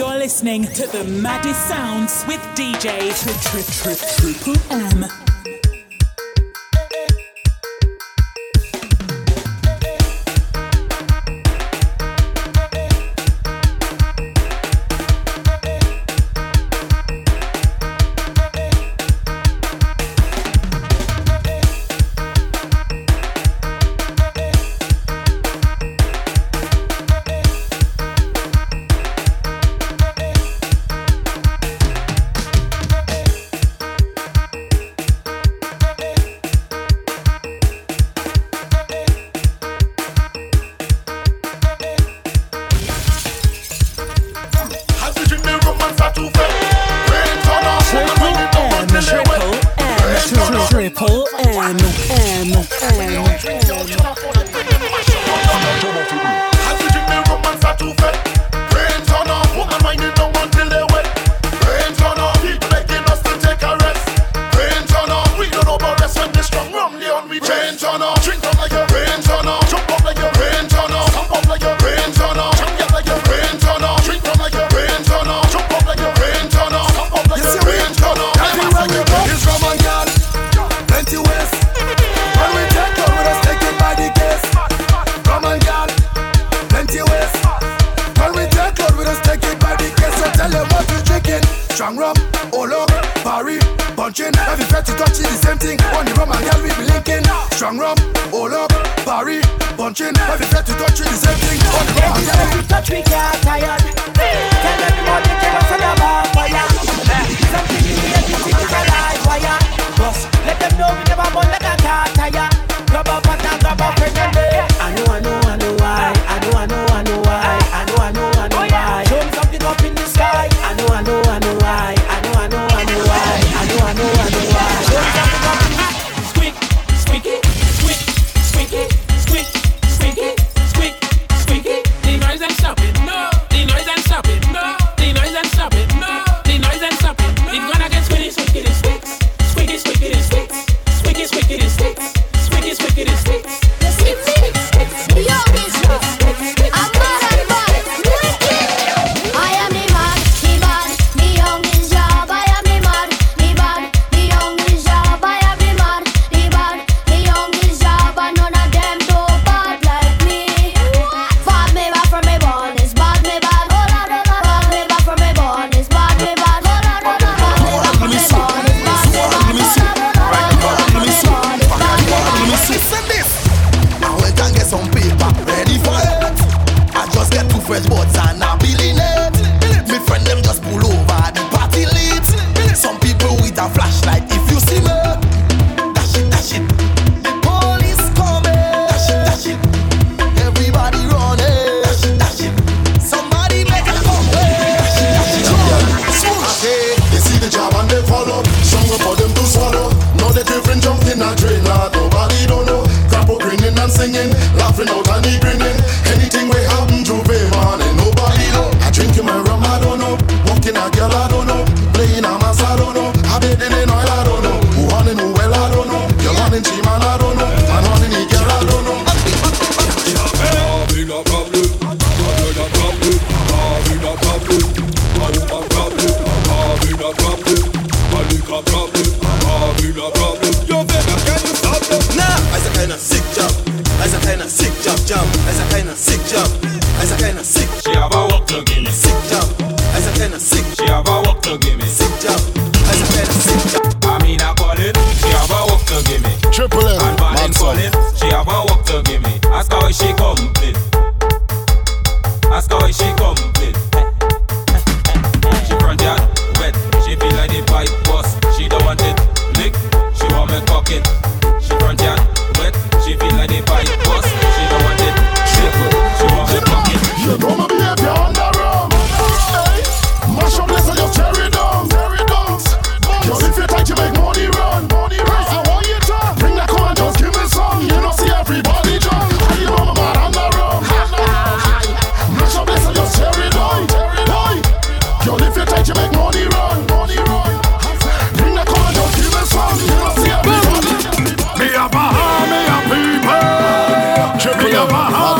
You're listening to the maddest sounds with DJ Triple M.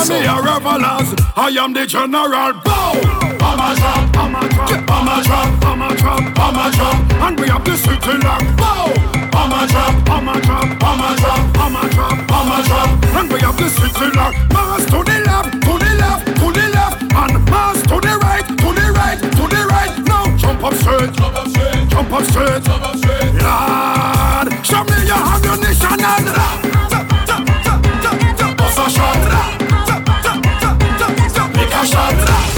army of revelers. I am the general. Bow. Bomber drop, bomber drop, bomber drop, bomber drop, bomber drop, and we have the city lock. Bow. Bomber drop, bomber drop, bomber drop, bomber drop, bomber drop, and we have the city lock. Mass to the left, to the left, to the left, and mass to the right, to the right, to the right. Now jump up straight, jump up straight, jump up straight, jump. Lord, show me your ammunition and. Ra, ra, ra, ra, ra, ra, ra, ra, a shot. A?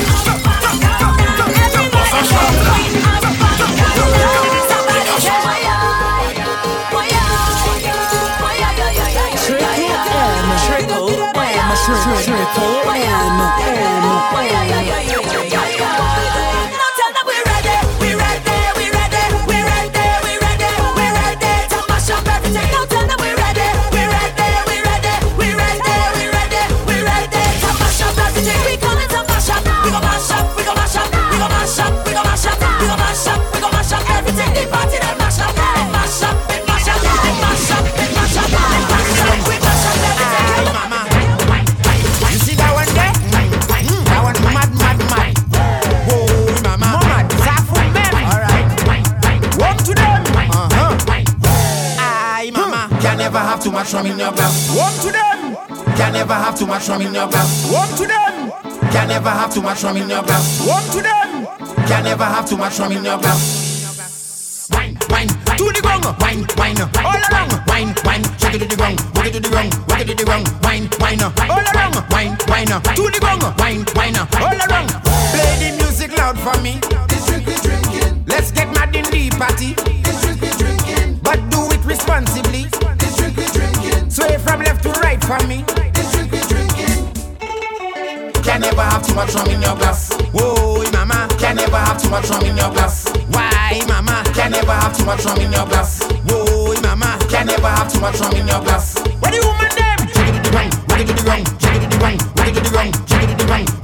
Triple M, triple M, M, M. drop. much rum in your glass. One to them. Can never have too much rum in your glass. One to them. Can never have too much rum in your glass. One to them. Can never have too much rum in your glass. Wine, wine, to the ground. Wine, wine, all along. Wine, wine, shake it to the ground. Walk it to the ground. Walk it to the ground. Wine, wine, all along. Wine, wine, to the ground. Wine, wine, all along. Play the music loud for me. It's strictly drinking. Let's get mad in the party. Left to right for me. Can never have too much rum in your glass. Whoa, mama. Can never have too much rum in your glass. Why, mama? Can never have too much rum in your glass. Whoa, mama. Can never have too much rum in your glass. Do you woman them? Jiggle to the wiggle to the jiggle to the wiggle to the jiggle to the wrong,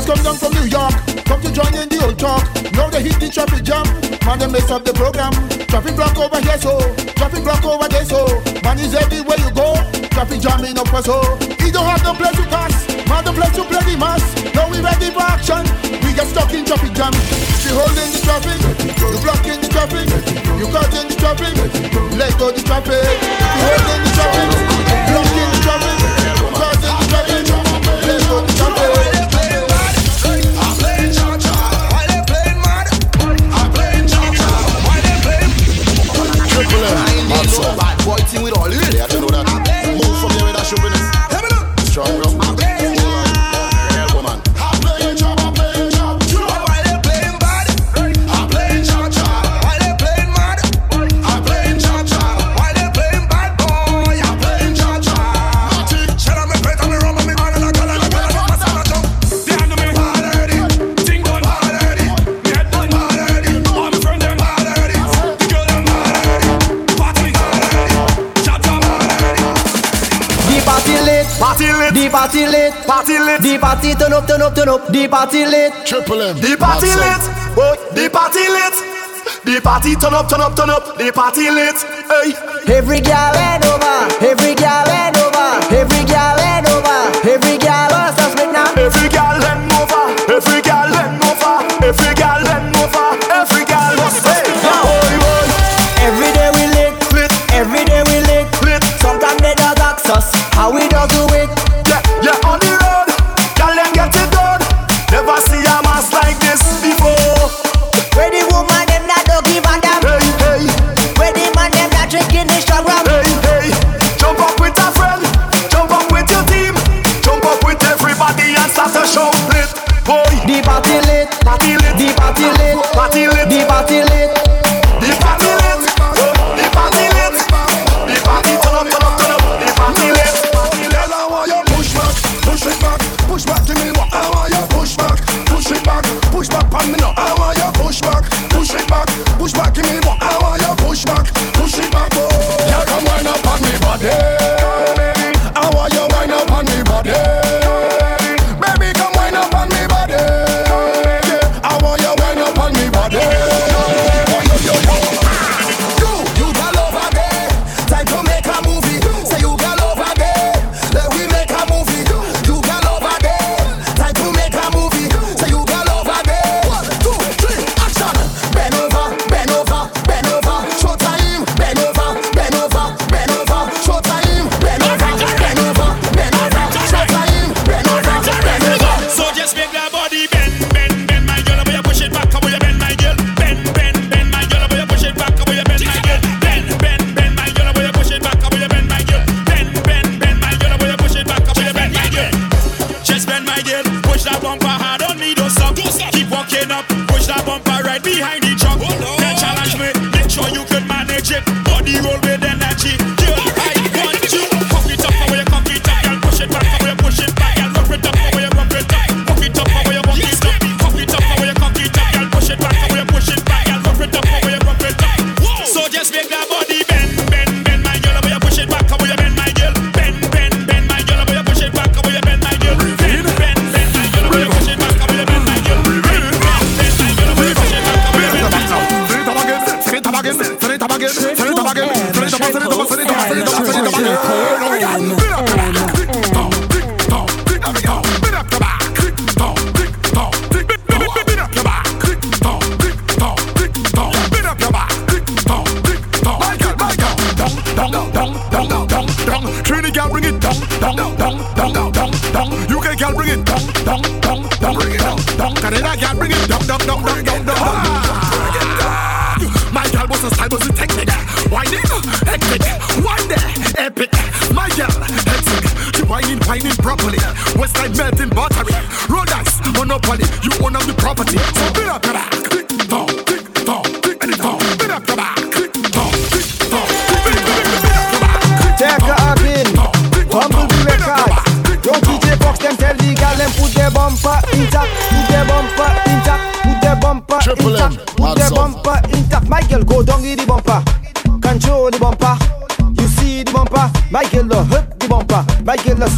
Come down from New York, come to join in the old talk. Now they hit the traffic jam, man they mess up the program. Traffic block over here so, traffic block over there so. Man is everywhere you go, traffic jamming up for so. He don't have no place to pass, man the place to play the mass. Now we ready for action, we get stuck in traffic jam. You holding the traffic, you blocking the traffic, you causing the traffic. Let go the traffic, you holding the traffic, blocking the traffic, party lit, party lit. The party turn up, turn up, turn up. The party lit, triple M. The party lit, boy. The party lit. The party turn up, turn up, turn up. The party lit, hey. Every girl head over, every girl head over, every girl head over, every party lit, the lit, monopoly. You own up the property. So bit up back, DJ them the gal put bumper intact, put bumper intact, put bumper intact, put bumper intact. Michael, go down the bumper, control the bumper. You see the bumper, Michael, the the bumper,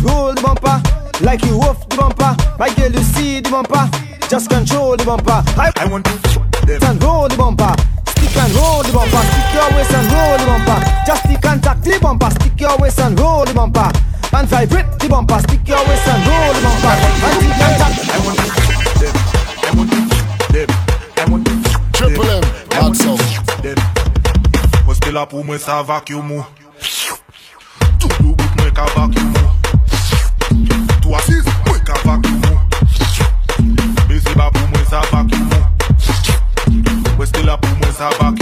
roll the bumper, like you wolf the bumper. My girl, you see the bumper? Just control the bumper. I, I want to f- and roll the bumper. Stick and roll the bumper. Stick your waist and roll the bumper. Just stick and contact the bumper. Stick your waist and roll the bumper. And vibrate the bumper. Stick your waist and roll the bumper. And the contact. I want to them. I want to them. I want to triple M. That's all. Moi c'est là pour moi ça vacuum. Tout le bout moi qu'à vacuum. Toi six moi qu'à vacuum ça va qu'il faut. Ouais, ce qu'il a pour ça va qu'il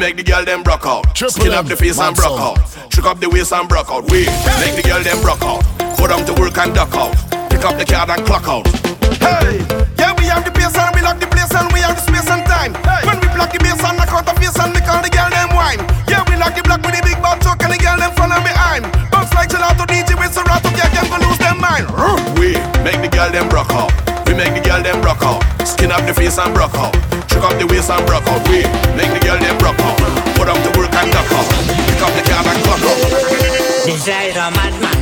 make the girl them broke out. Skin up the face and broke out. Trick up the waist and broke out. We make the girl them broke out. Go down to work and duck out. Pick up the card and clock out. Hey, yeah, we have the bass and we lock the place and we have the space and time. Hey. When we block the bass and knock out the face and we call the girl them wine. Yeah, we lock the block with the big bad truck and the girl them front and behind. Bounce like gelato DJ with Serato, yeah, them go lose them mind. We make the girl them broke out. We make the girl them broke out. Skin up the face and broke out. Shook up the waist and broke out. Wait, make the girl them broke out. Put up the work and knock out. Pick up the car and cut out. Desire a madman.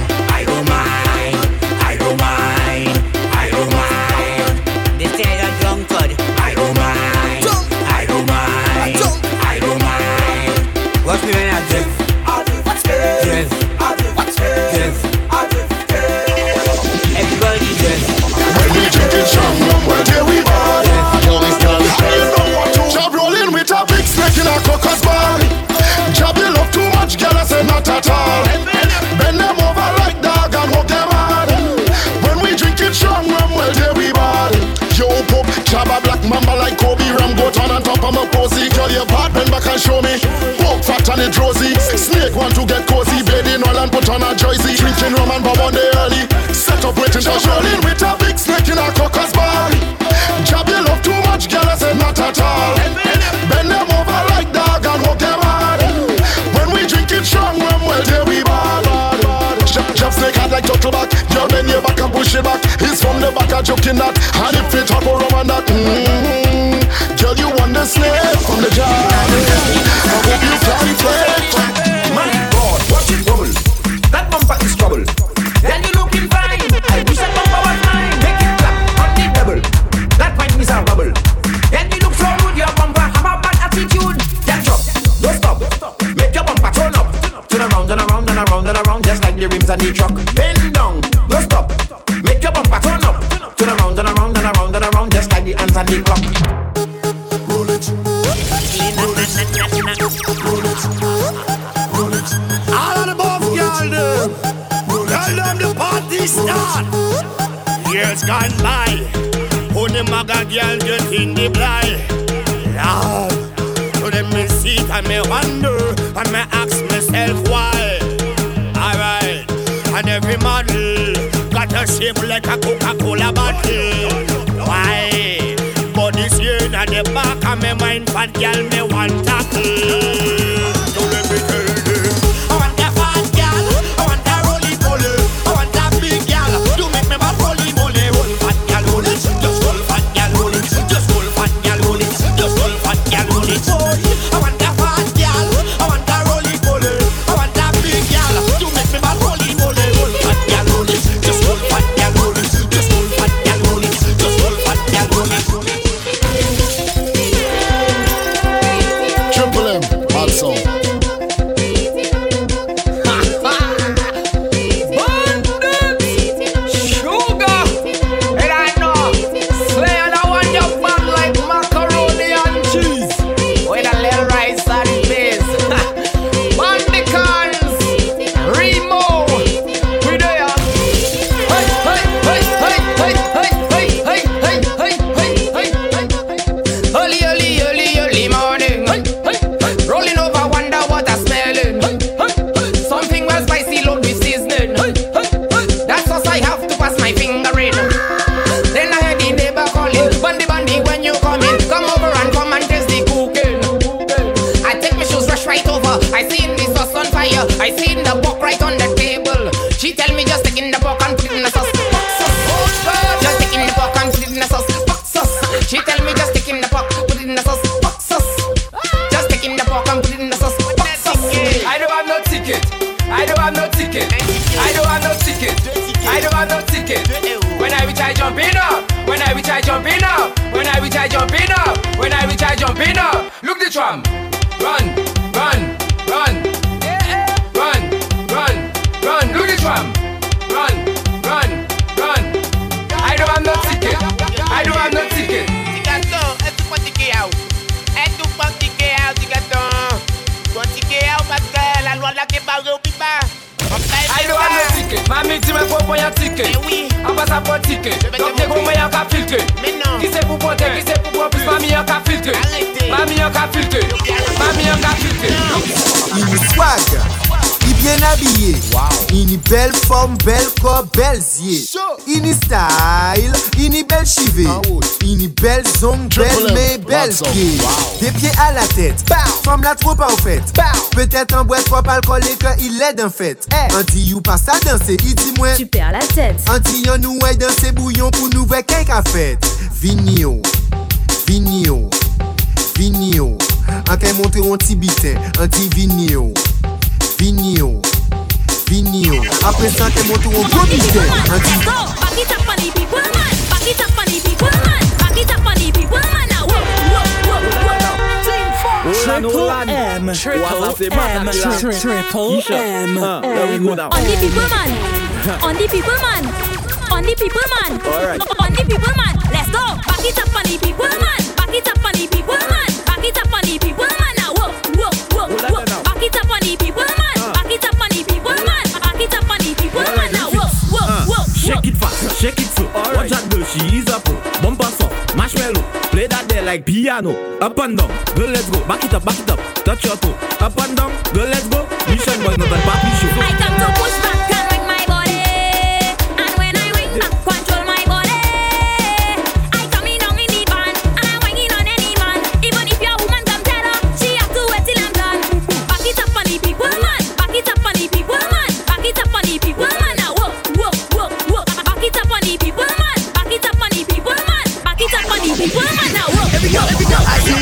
and show me. Walk fat and it rosy. Snake want to get cozy, bathing all and put on a jersey. Drinking rum and bob on the early. Set up waiting for Charlene with a big snake in a cocker's body. Jab you love too much, girl, I said not at all. Bend them over like dog and hook them hard. When we drink it strong, rum, well, there we ball. Jab, jab snake hard like turtle back. Girl, bend your back and push it back. He's from the back, I joking that. And if it talk rum and that, mm-hmm. Girl, you want the snake from the jar. Hands on the truck. Bend down, no stop. Make your bumper turn up. Turn around, turn around, turn around, turn around. Just like the hands on the clock. Roll it. Roll it. Roll it. Roll it. All of the buff girl them. Tell them the party start. Years gone by. Who the maga girl get in the blind? Lord. So them me see and me wonder a like a Coca-Cola bottle. Why? But this year in the back of my mind, fat girl me want tackle. I reach, I jump in up. When I reach, I jump in up. When I reach, I jump in up. Look the tram. A midi mwen pou pon yon tike A pa sa pon tike Dokte pou mwen yon ka filtre Ki se pou ponte, ki se pou pon Mami yon ka filtre Mami yon ka filtre Mami yon ka filtre bien habillé. Il est belle forme, belle corps, belle. Il est style, il est belle chivée. Il est belle zone, belle mais belle pied. Des pieds à la tête, femme la trop pas au fait. Peut-être un bois trop alcool et qu'il est d'un fait. Un dit you passe à danser, il dit moi. Tu perds la tête. Un dit yon nous ouais danser bouillon pour nous voir quelqu'un fait. Vigno, vigno, vigno. Un qui monte un petit bitin, un petit vigno, Vinil, vinil. A pensar que é muito um produto. Paquita funny people man, Paquita funny people man, Paquita funny people man. Triple M, Triple M, Triple M. Only people man, only people man, only people man, only people man. Let's go. Back it up, funny people man. Back it up, funny people man. Back it up, funny people man. Now, whoa, whoa, whoa, whoa. Back it up, funny people. Shake it fast, shake it slow. Watch out, girl, she is a pro. Bumper soft, marshmallow. Play that there like piano. Up and down, girl, let's go. Back it up, back it up. Touch your toe. Up and down, girl, let's go. Mission boy, not a papi show. I come to push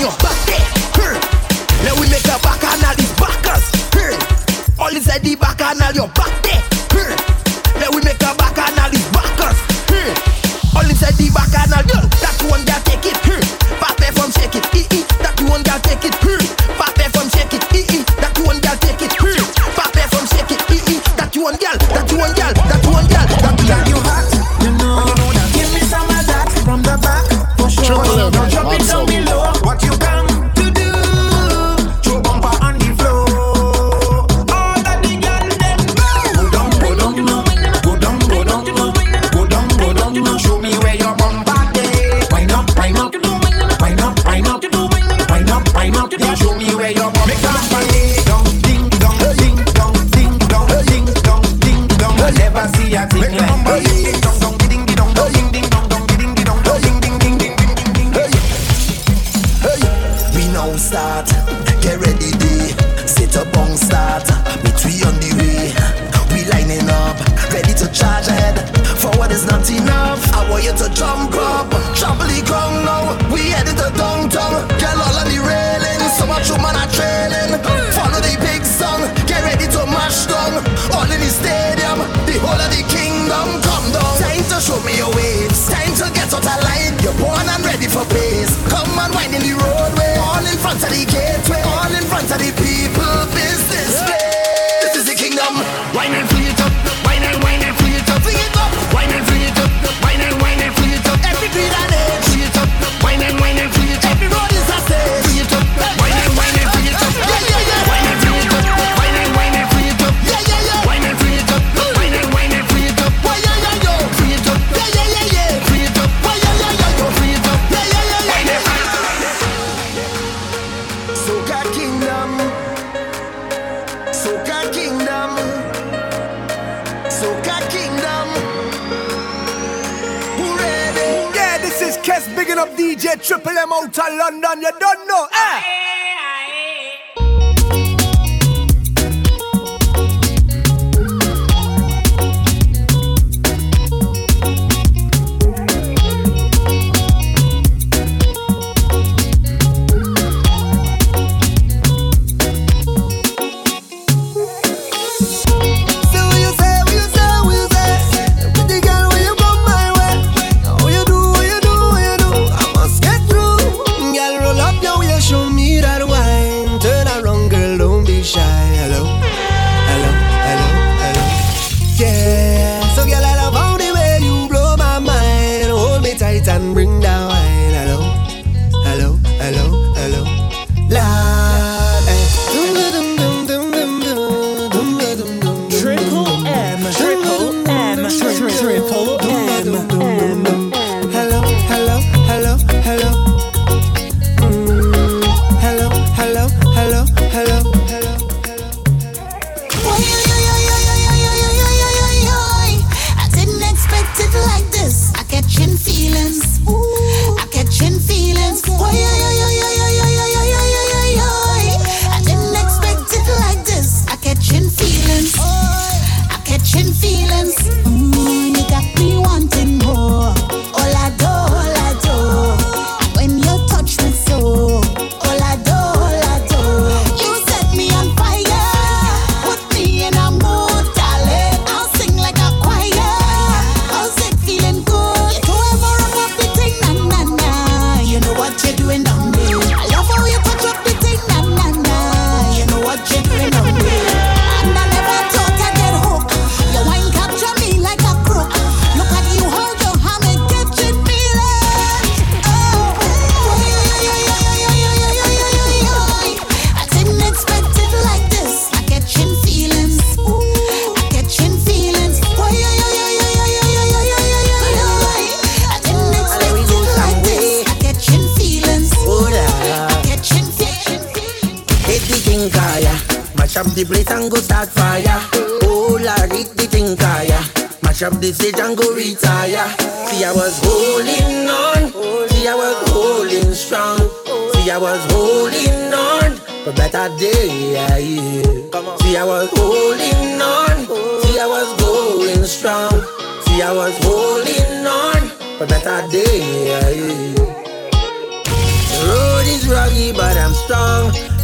your back there. Hey. Let we make a bacchanal these backers. Hey. All inside the bacchanal, your back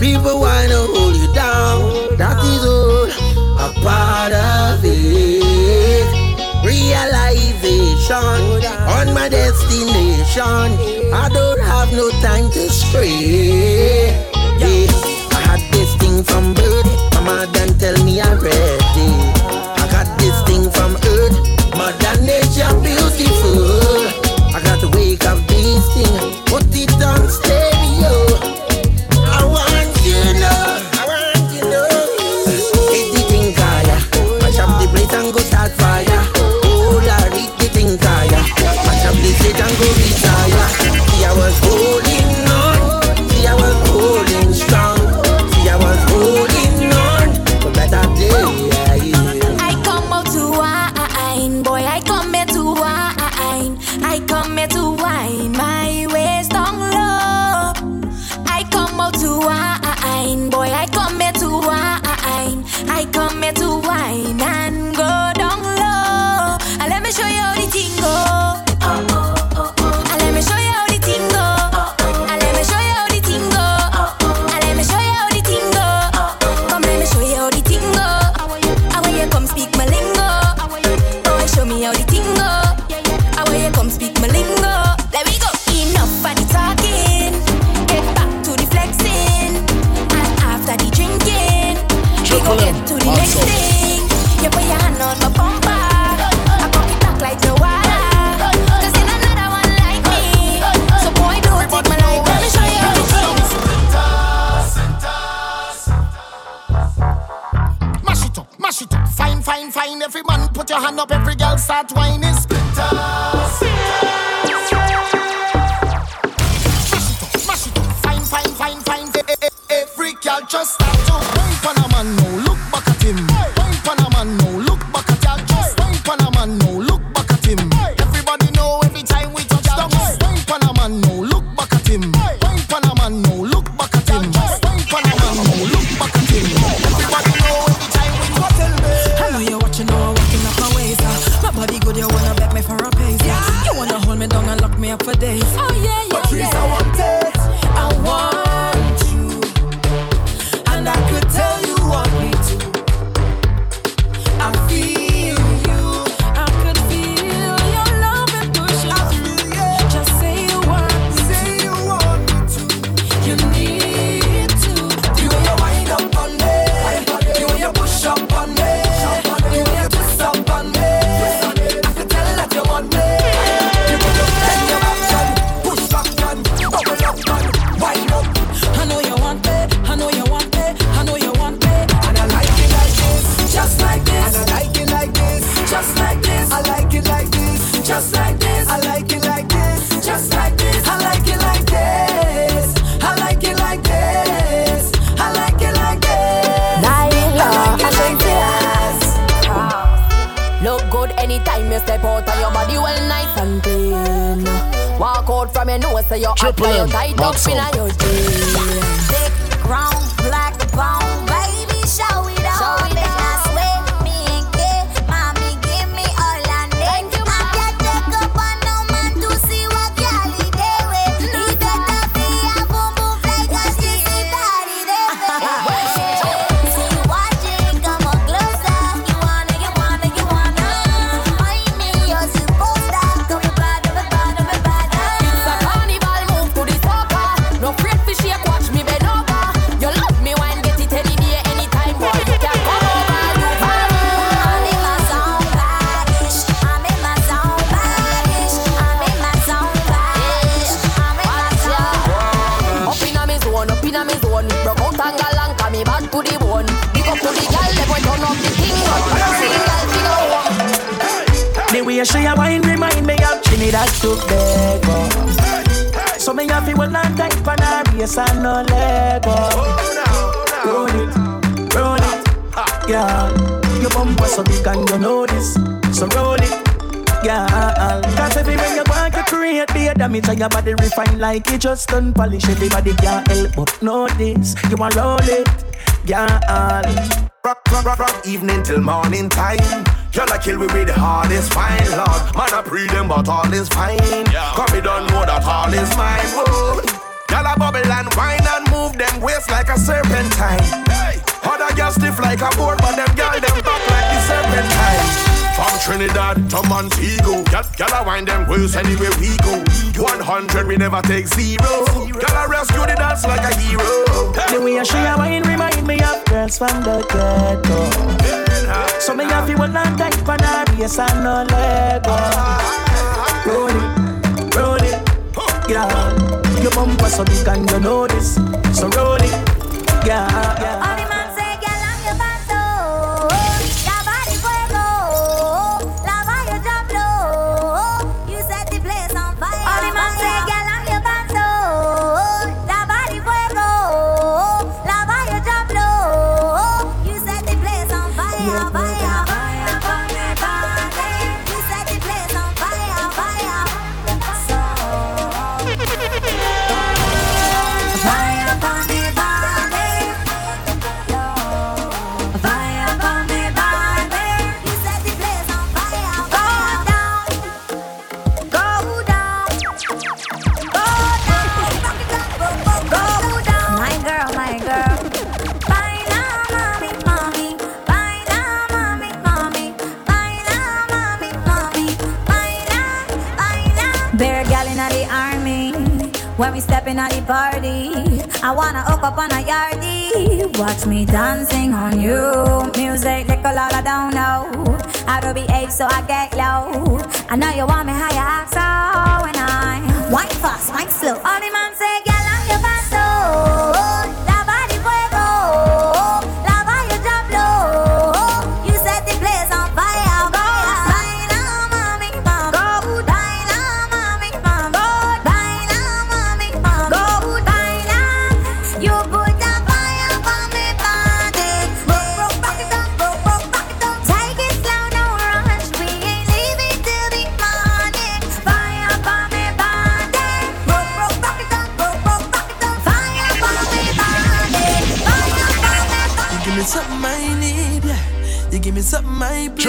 People wanna hold you down. That is all a part of it. Realization on my destination. I don't have no time to stray. Yeah. I had this thing from birth. Mama done tell me I'm ready. I got this thing from earth. Mother nature beautiful. I got to wake up this thing. just done polish. Everybody can't help but notice. You want roll it, yeah. Rock, rock, rock, rock, evening till morning time. Y'all a kill we with the hardest fine, Lord. Man, I pre them, but all is fine. Yeah. Cause we don't know that all is mine. Whoa. Y'all a bubble and wine and move them waist like a serpentine. Hey. Other girls stiff like a board, but them girl them back like the serpentine. From Trinidad to Montego, gal, gal, I wind them girls anywhere we go. 100, we never take zero. Gal, I rescue the dance like a hero. The way I show you wine remind me of girls from the ghetto. So me have you one night time for now, yes, I know Lego. Roll it, roll it, yeah. Your bumper so big and you know this, so roll it, yeah. yeah. When we stepping at the party, I wanna hook up on a yardie. Watch me dancing on you. Music like a lot I don't know. I do behave so I get low. I know you want me how you act so, and I wine fast, wine slow.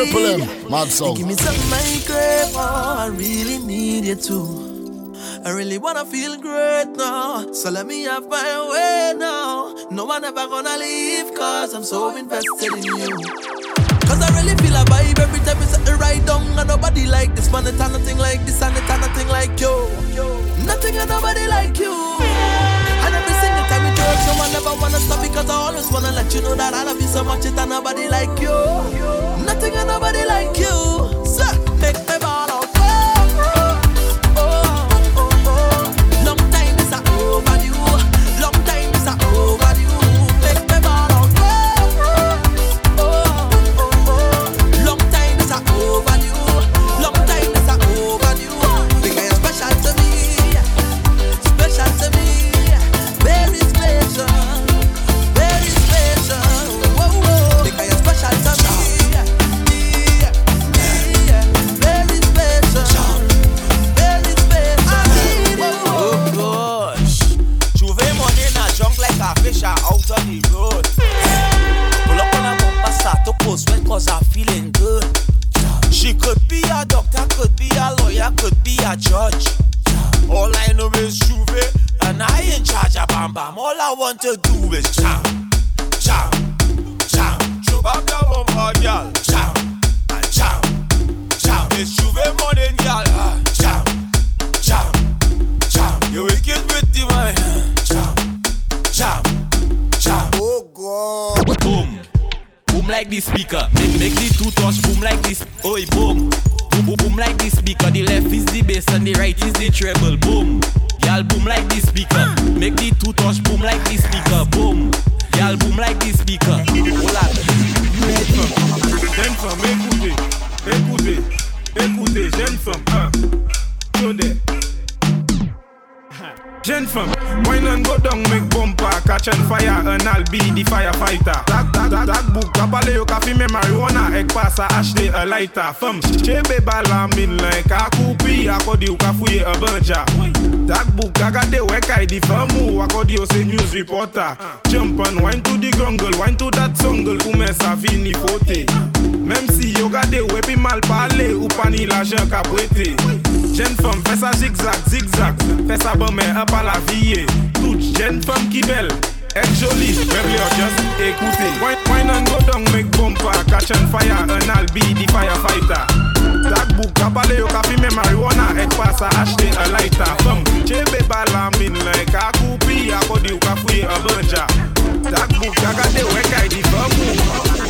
Triple M. Mad You give me something I crave, oh, I really need you too. I really wanna feel great now, so let me have my way now. No one ever gonna leave, cause I'm so invested in you. Cause I really feel a vibe every time you set the right down. And nobody like this, man, it's nothing like this, and it's nothing like you. Nothing and nobody like you. So I never wanna stop because I always wanna let you know that I love you so much, it's nobody like you. Nothing and nobody like you. sa achete e laita Fem, chebe bala min lan Ka koupi akodi ou ka fouye e banja. Takbouk kagade wekay di fem ou Akodi ou se news reporter. Chumpan, wine to di grungle Wine to dat songle Koumen sa vini fote. Mem si yo gade wepi mal pale Ou pani la jen ka brete Jen fem, fè sa zigzag, zigzag. Fè sa bome e pala viye Tout jen fem ki bel. Jolie, baby or just écoutez. Wine, wine and go down, make bumper, catch on fire, and I'll be the firefighter. That book, kapale yo ka fume marijuana, ek pa sa achete a lighter. Femme, chebe bala min like a koupi, akodi yo ka fouye a banja. That book, agade wek ay di famu. Yo,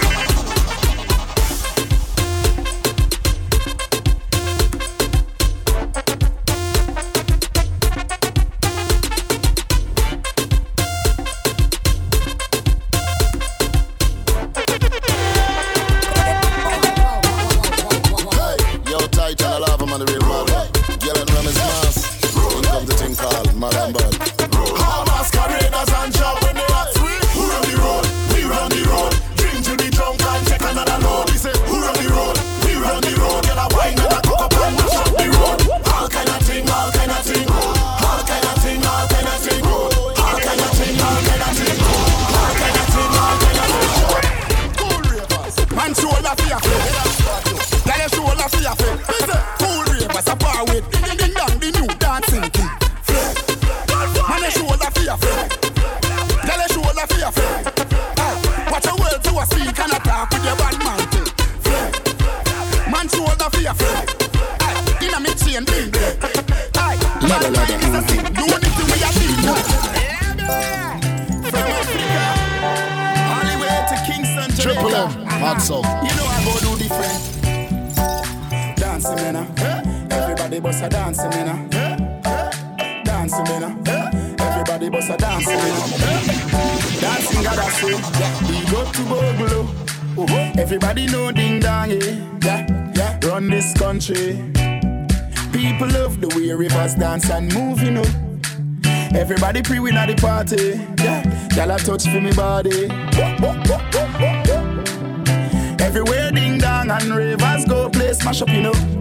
pre win at the party. Yeah, y'all a touch for me body. Everywhere ding dong and ravers go play smash up, you know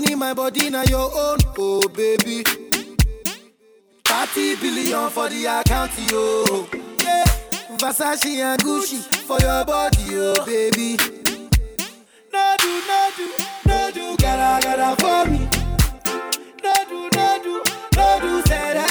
money, my body, now your own. Oh, baby. 30 billion for the account, yo. Yeah. Versace and Gucci for your body, oh, baby. No do, no do, no do, gotta, gotta for me. No do, no do, no do, said I.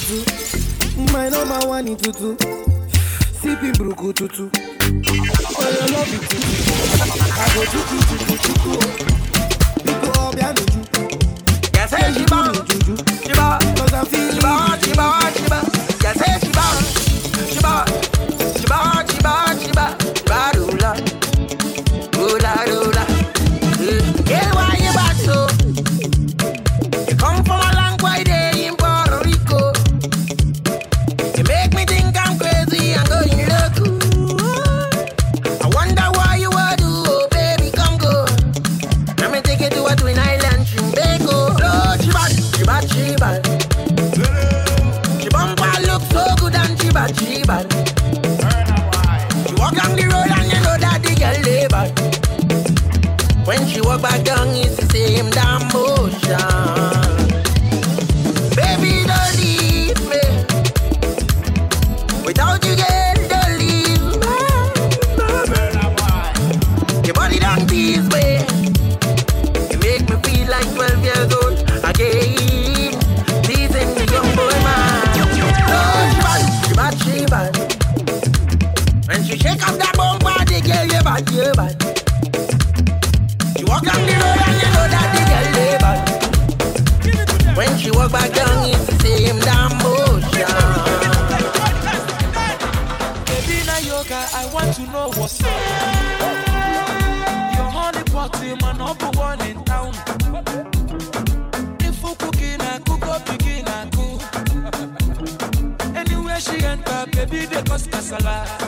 tutu. My number one ni tutu. Sipping buruku tutu. Oh, you love it tutu. I go tutu tutu tutu. Pipo ọbẹ̀ àdójú. Yẹ̀sẹ̀ ṣìbá. Ṣìbá. Ṣìbá ṣìbá ṣìbá. Yẹ̀sẹ̀ ṣìbá. Ṣìbá. him down, boy. Salah.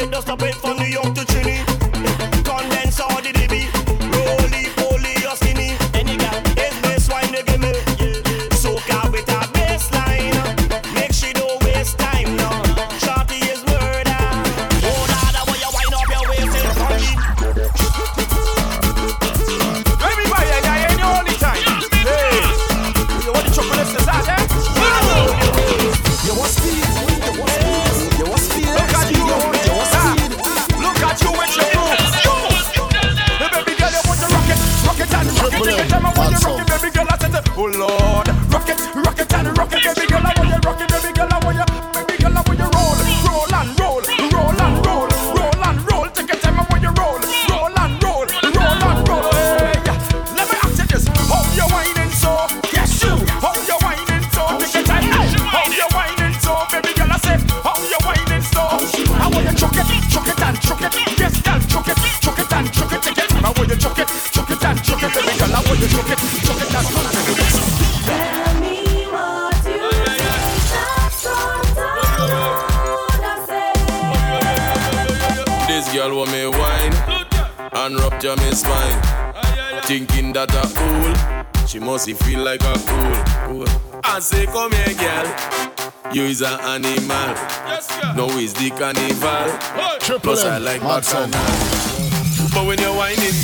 it, don't stop it. Cause I like bad fun. But when you're whining,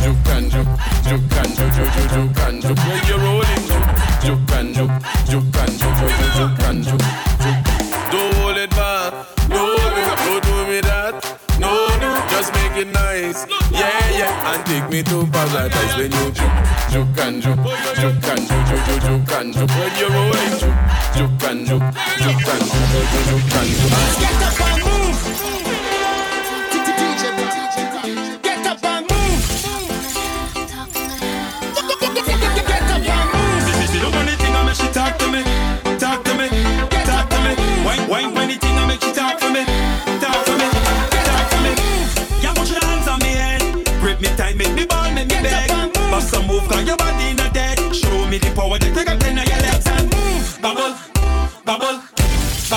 juke and juke, juke and juke, juke, juke, juke and juke. When you're rolling, juke and juke, juke and juke, juke, juke and juke. Don't hold it back. No, no, don't do me that. No, no, just make it nice. Yeah, yeah, and take me to paradise when you juke, juke and juke.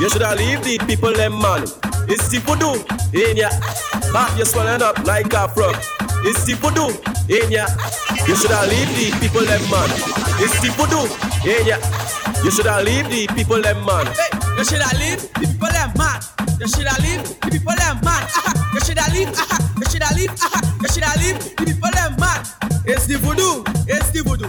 You should have leave the people them man. It's the voodoo in ya. Back you swelling up like a frog. It's the voodoo in ya. You should have leave the people them man. It's the voodoo in ya. You should have leave the people them man. Hey, you should have leave the people them man. You should have leave the people them man. Aha, you should have leave. Aha, you should have leave. Aha, you should have leave the people them man. It's the voodoo. It's the voodoo.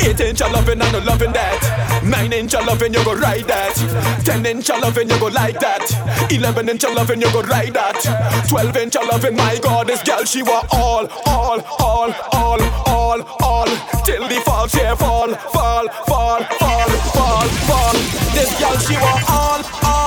Eight inch of loving, I'm not loving that. Nine inch of loving, you go ride that. Ten inch of loving, you go like that. Eleven inch of loving, you go ride that. Twelve inch of loving, my God, this girl she want all, all, all, all, all, all. Till the fall, she fall, fall, fall, fall, fall, fall. This girl she all, all, all,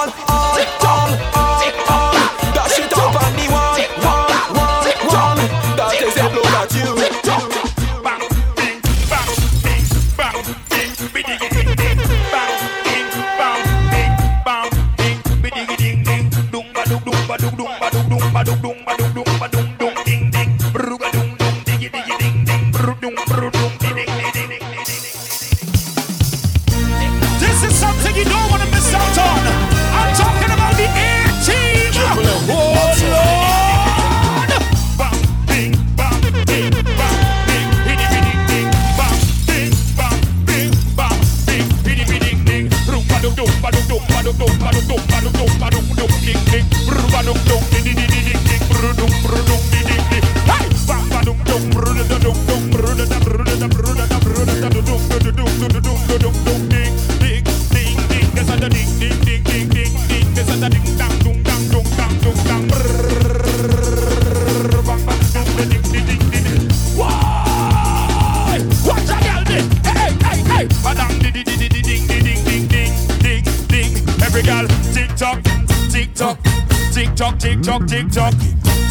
tock, tick tock, tick tock,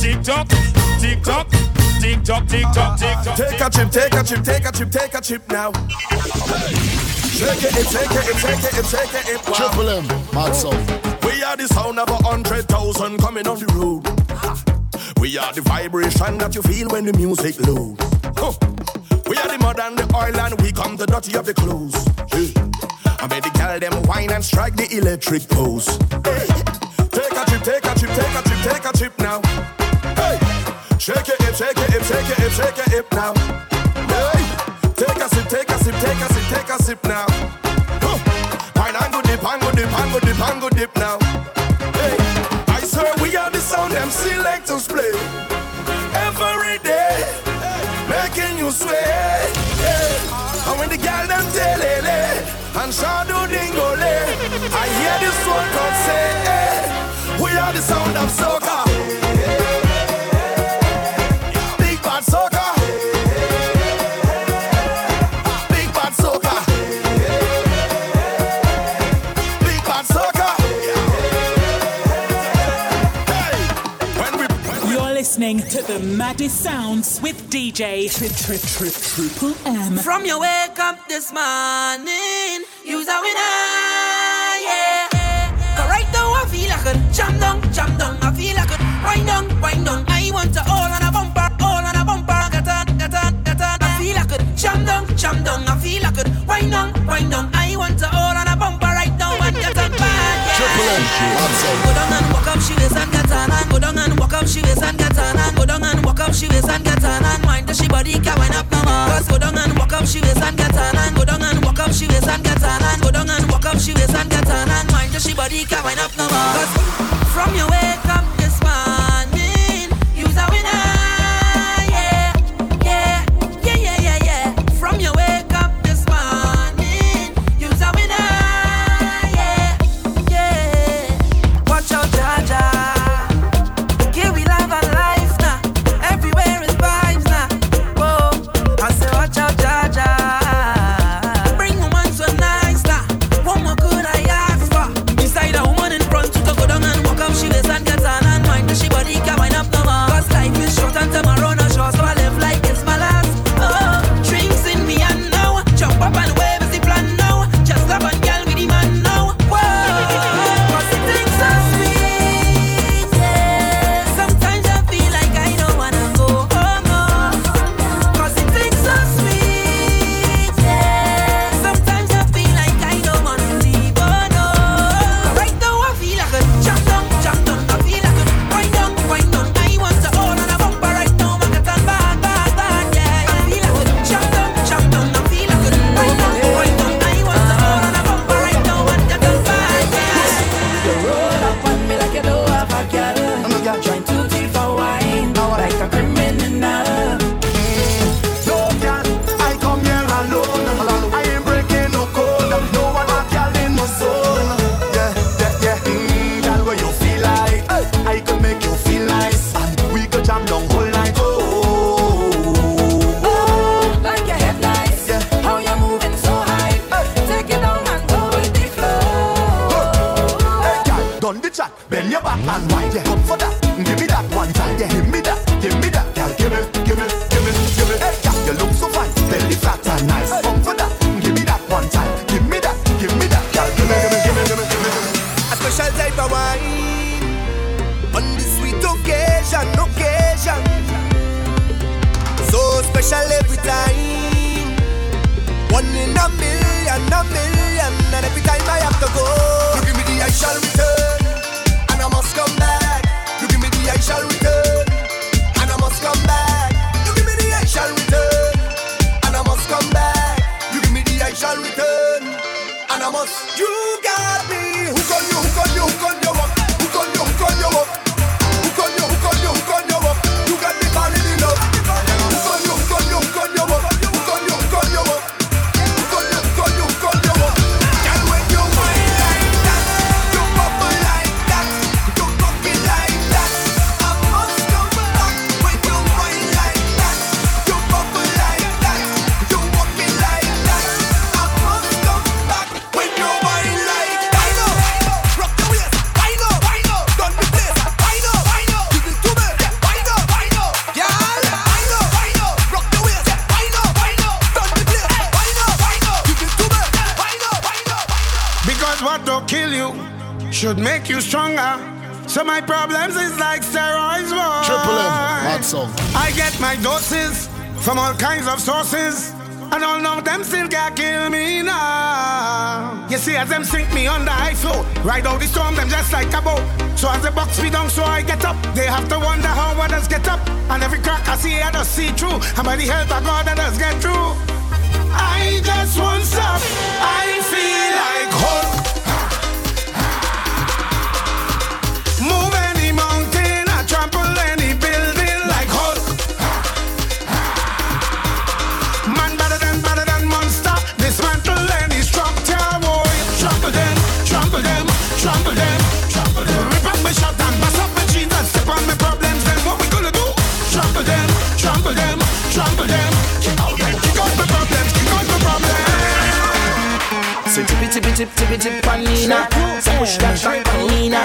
tick tock, tick tock, tick tock, tick tock, tick tock. Take a chip, take a chip, take a chip, take a chip now. Shake it, it, shake it, it, shake it, it, shake it, it. Wow. Triple M, mad sound. We are the sound of a hundred thousand coming on the road. We are the vibration that you feel when the music loads. Huh. We are the mud and the oil and we come the dirty of the clothes. Yeah. I made the girl them wine and strike the electric pose. Hey. Take a chip, take a chip, take a chip, take a chip now. Hey. Shake it, hip, shake it, hip, shake it, hip, shake it, hip now. Hey. Take a sip, take a sip, take a sip, take a sip now. Huh. Wine and dip, and dip, and dip, and dip now. Hey. I swear we are the sound them selectors play every day, making you sway. Yeah. And when the girl them tell it, eh, and shadow dingole, eh, I hear this one God say, we are the sound of soca. Big bad soca. Big bad soca. Big bad soca. You're listening to the maddest sounds with DJ Trip Trip Trip Triple M. From your wake up this morning, you's a winner, jam down, jam down. I feel like a wind down, wind down. I want to all on a bumper, all on a bumper. Get on, get on, get on. I feel like a jam down, jam down. I feel like a wind down, wind down. I want to all on a bumper right now and get on bad, yeah. Triple M, mad sound. Go down and walk up she waist and get on and go down and walk up she waist and get on and go down and walk up she waist and get on and wind the she body can wind up no more. Cause go down and walk up she waist and get on and go down and walk up she waist and get on and go down and walk up she waist and get on and she body can wind up no more. Cause from your wake up stronger. So my problems is like steroids. Triple M, hot song. I get my doses from all kinds of sources. And all of them still can kill me now. You see, as them sink me under, ice flow. Ride out the storm, them just like a boat. So as they box me down, so I get up. They have to wonder how others get up. And every crack I see, I just see through. And by the help of God, I just get through. I just want some. I feel like hope. trample them, trample them. Kick out the problems, kick out the problems. So tippy tippy tip tippy tip panina, push that track panina,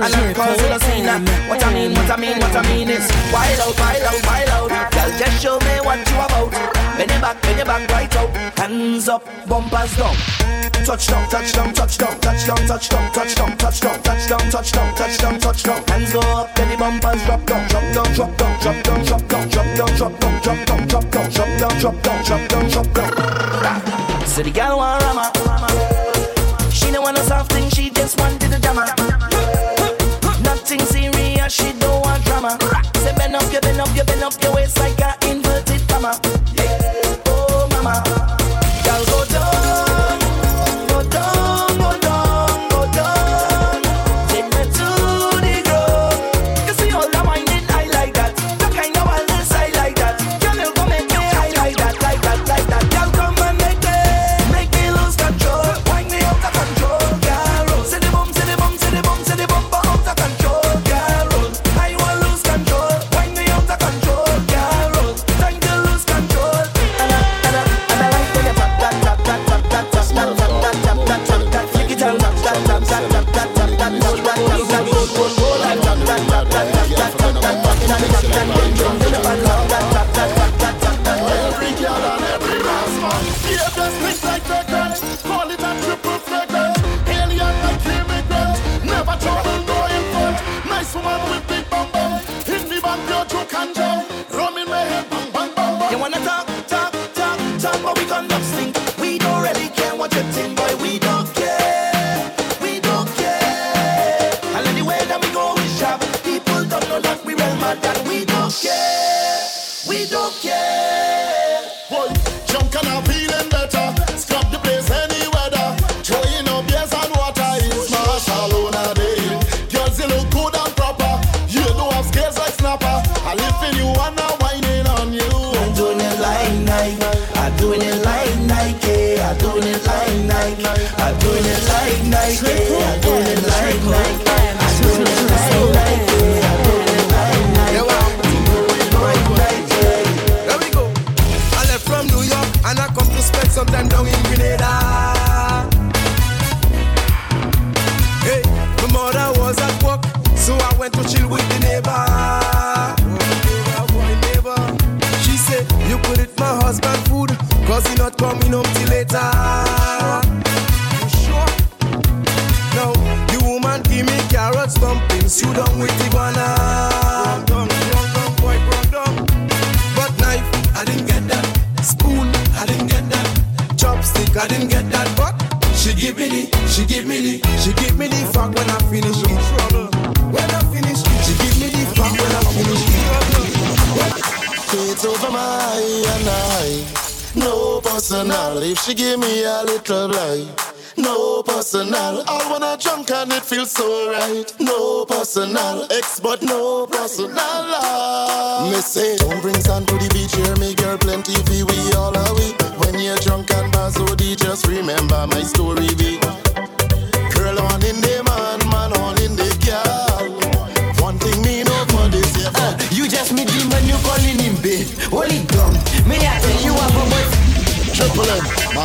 and I'm causing a scene. What I mean, what I mean, what I mean is, wild out, wild out, wild out. Girl, just show me what you about. Bend your back, bend your back right out. Hands up, bumpers down touchdown, touchdown, touchdown, touchdown, touchdown, touchdown, touchdown, touchdown, touchdown, touchdown, touchdown. Hands go up, then the bumpers drop down, drop down, drop down, drop down, drop down, drop down, drop down, drop down, drop down, drop down, drop down, drop down, drop down. So the girl want rama, she don't want no soft thing, she just wanted a drama. Nothing serious, she don't want drama. Say bend up, you bend up, you bend up your waist like a inverted comma. Oh mama.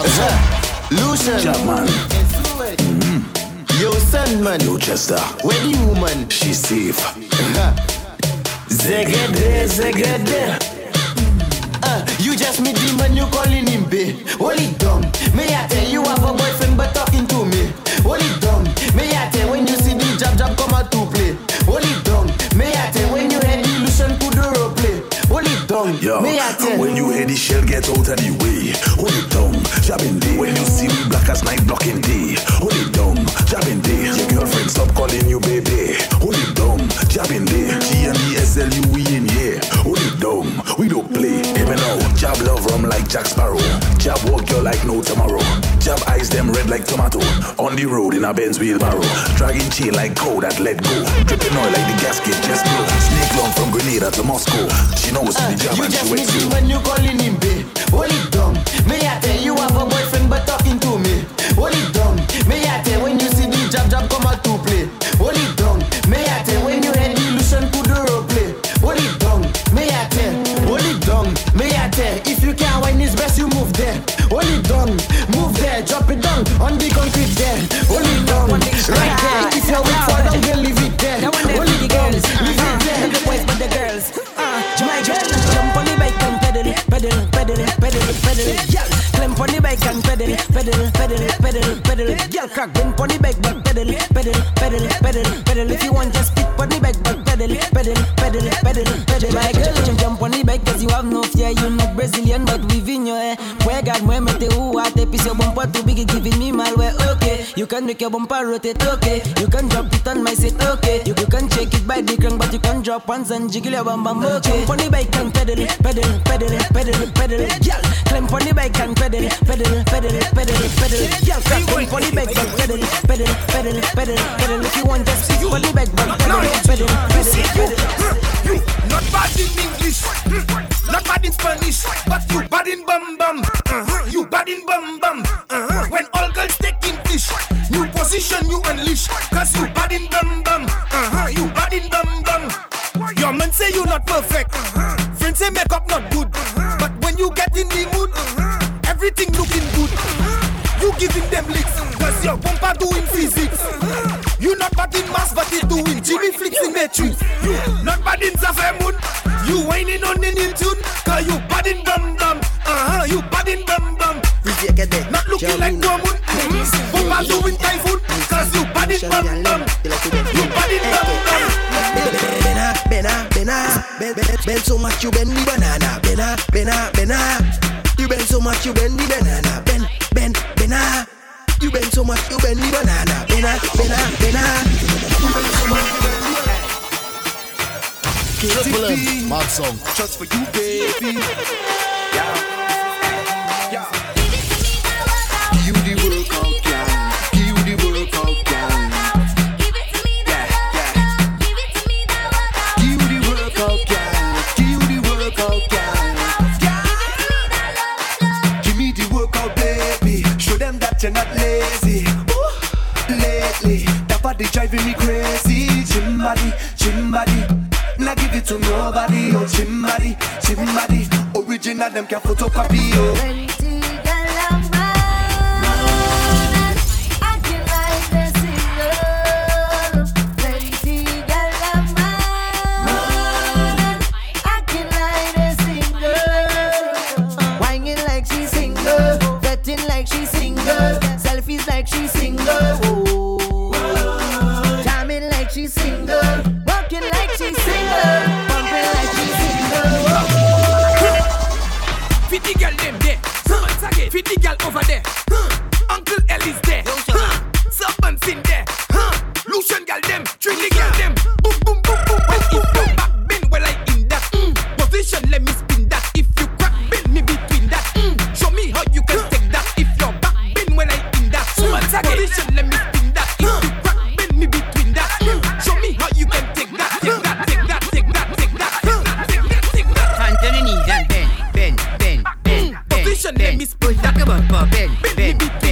M, Lucian. Chapman. Yo, son, man. Yo, Chester. Where the woman? She's safe. Zegede, zegede. Uh, you just meet him when you calling him. Hold it down. Me I tell you have a boyfriend but talking to me. It down. Me I tell when you see the jab jab come out to play. It down. Me I tell when you illusion to the role play. Hold it down. Yo, me I tell. when you hear the shell get out of the way, hold it down, jabbing day. When you see me black as night blocking day, hold it down, jabbing day. Your girlfriend stop calling you baby, hold it down, jabbing day. G and E S L U we in here, hold it down. We don't play, even now. Jab love like Jack Sparrow, jab walk you like no tomorrow. Jab eyes them red like tomato. On the road in a Benz wheelbarrow, dragging chain like cow that let go. Dripping oil like the gasket just blow. Snake long from Grenada to Moscow. She knows in the You and just she waits you. when you calling him babe. Hold it down. Me I tell you have a boyfriend but talking to me. Hold it bike and pedal, pedal, pedal, pedal, pedal. Girl, crack them on the bike pedal, pedal, pedal, pedal, pedal. If you want, just spit on the bike pedal, pedal, pedal, pedal, pedal. My girl, jump, on the bike 'cause you have no fear. You know Brazilian but within your uh, hair. Where God, where me te who te piece your bumper too big, giving me mal. You can make your bumper rotate, okay. You can drop it on my seat, okay. You, you can shake it by the crank, but you can drop once and jiggle your bum bum, okay. Jump on the bike and pedal, pedal, pedal, pedal, pedal. Girl, climb on the bike and pedal, pedal, pedal, pedal, pedal. Crack jump on the bike and pedal, pedal, pedal, pedal, pedal. If you want, just sit on the bike pedal, pedal, pedal, pedal. Not bad in English, hmm, not bad in Spanish, but you bad in bum bum. Uh-huh. You bad in bum bum. Uh-huh. When all position you unleash, cause you bad in bum bum. Uh-huh. You bad in bum bum. Your man say you not perfect, friends say makeup not good, but when you get in the mood, everything looking good. You giving them licks, cause your bumper doing physics. You not bad in mass, but it doing Jimmy flips in tree. You not bad in Zafamun. You whining on new tune, cause you bad in bum bum. Uh huh, you bad in bum bum. Not looking like Domun. Bumper doing typhoon, cause you bad in bum bum. You bad in bum bum. Bena, bena, bena, bend, bend, bend so much you bend the banana. Bena, bena, bena. You bend so much you bend the banana. Bend, bend, bena. You bend so much you bend the banana. Bena, bena, bena. You bend so much you bend the banana. Triple M, mad song. Just for you, baby. Give driving me crazy. Gym body. Now give it to nobody, oh gym body. Original them can photocopy, oh. baby.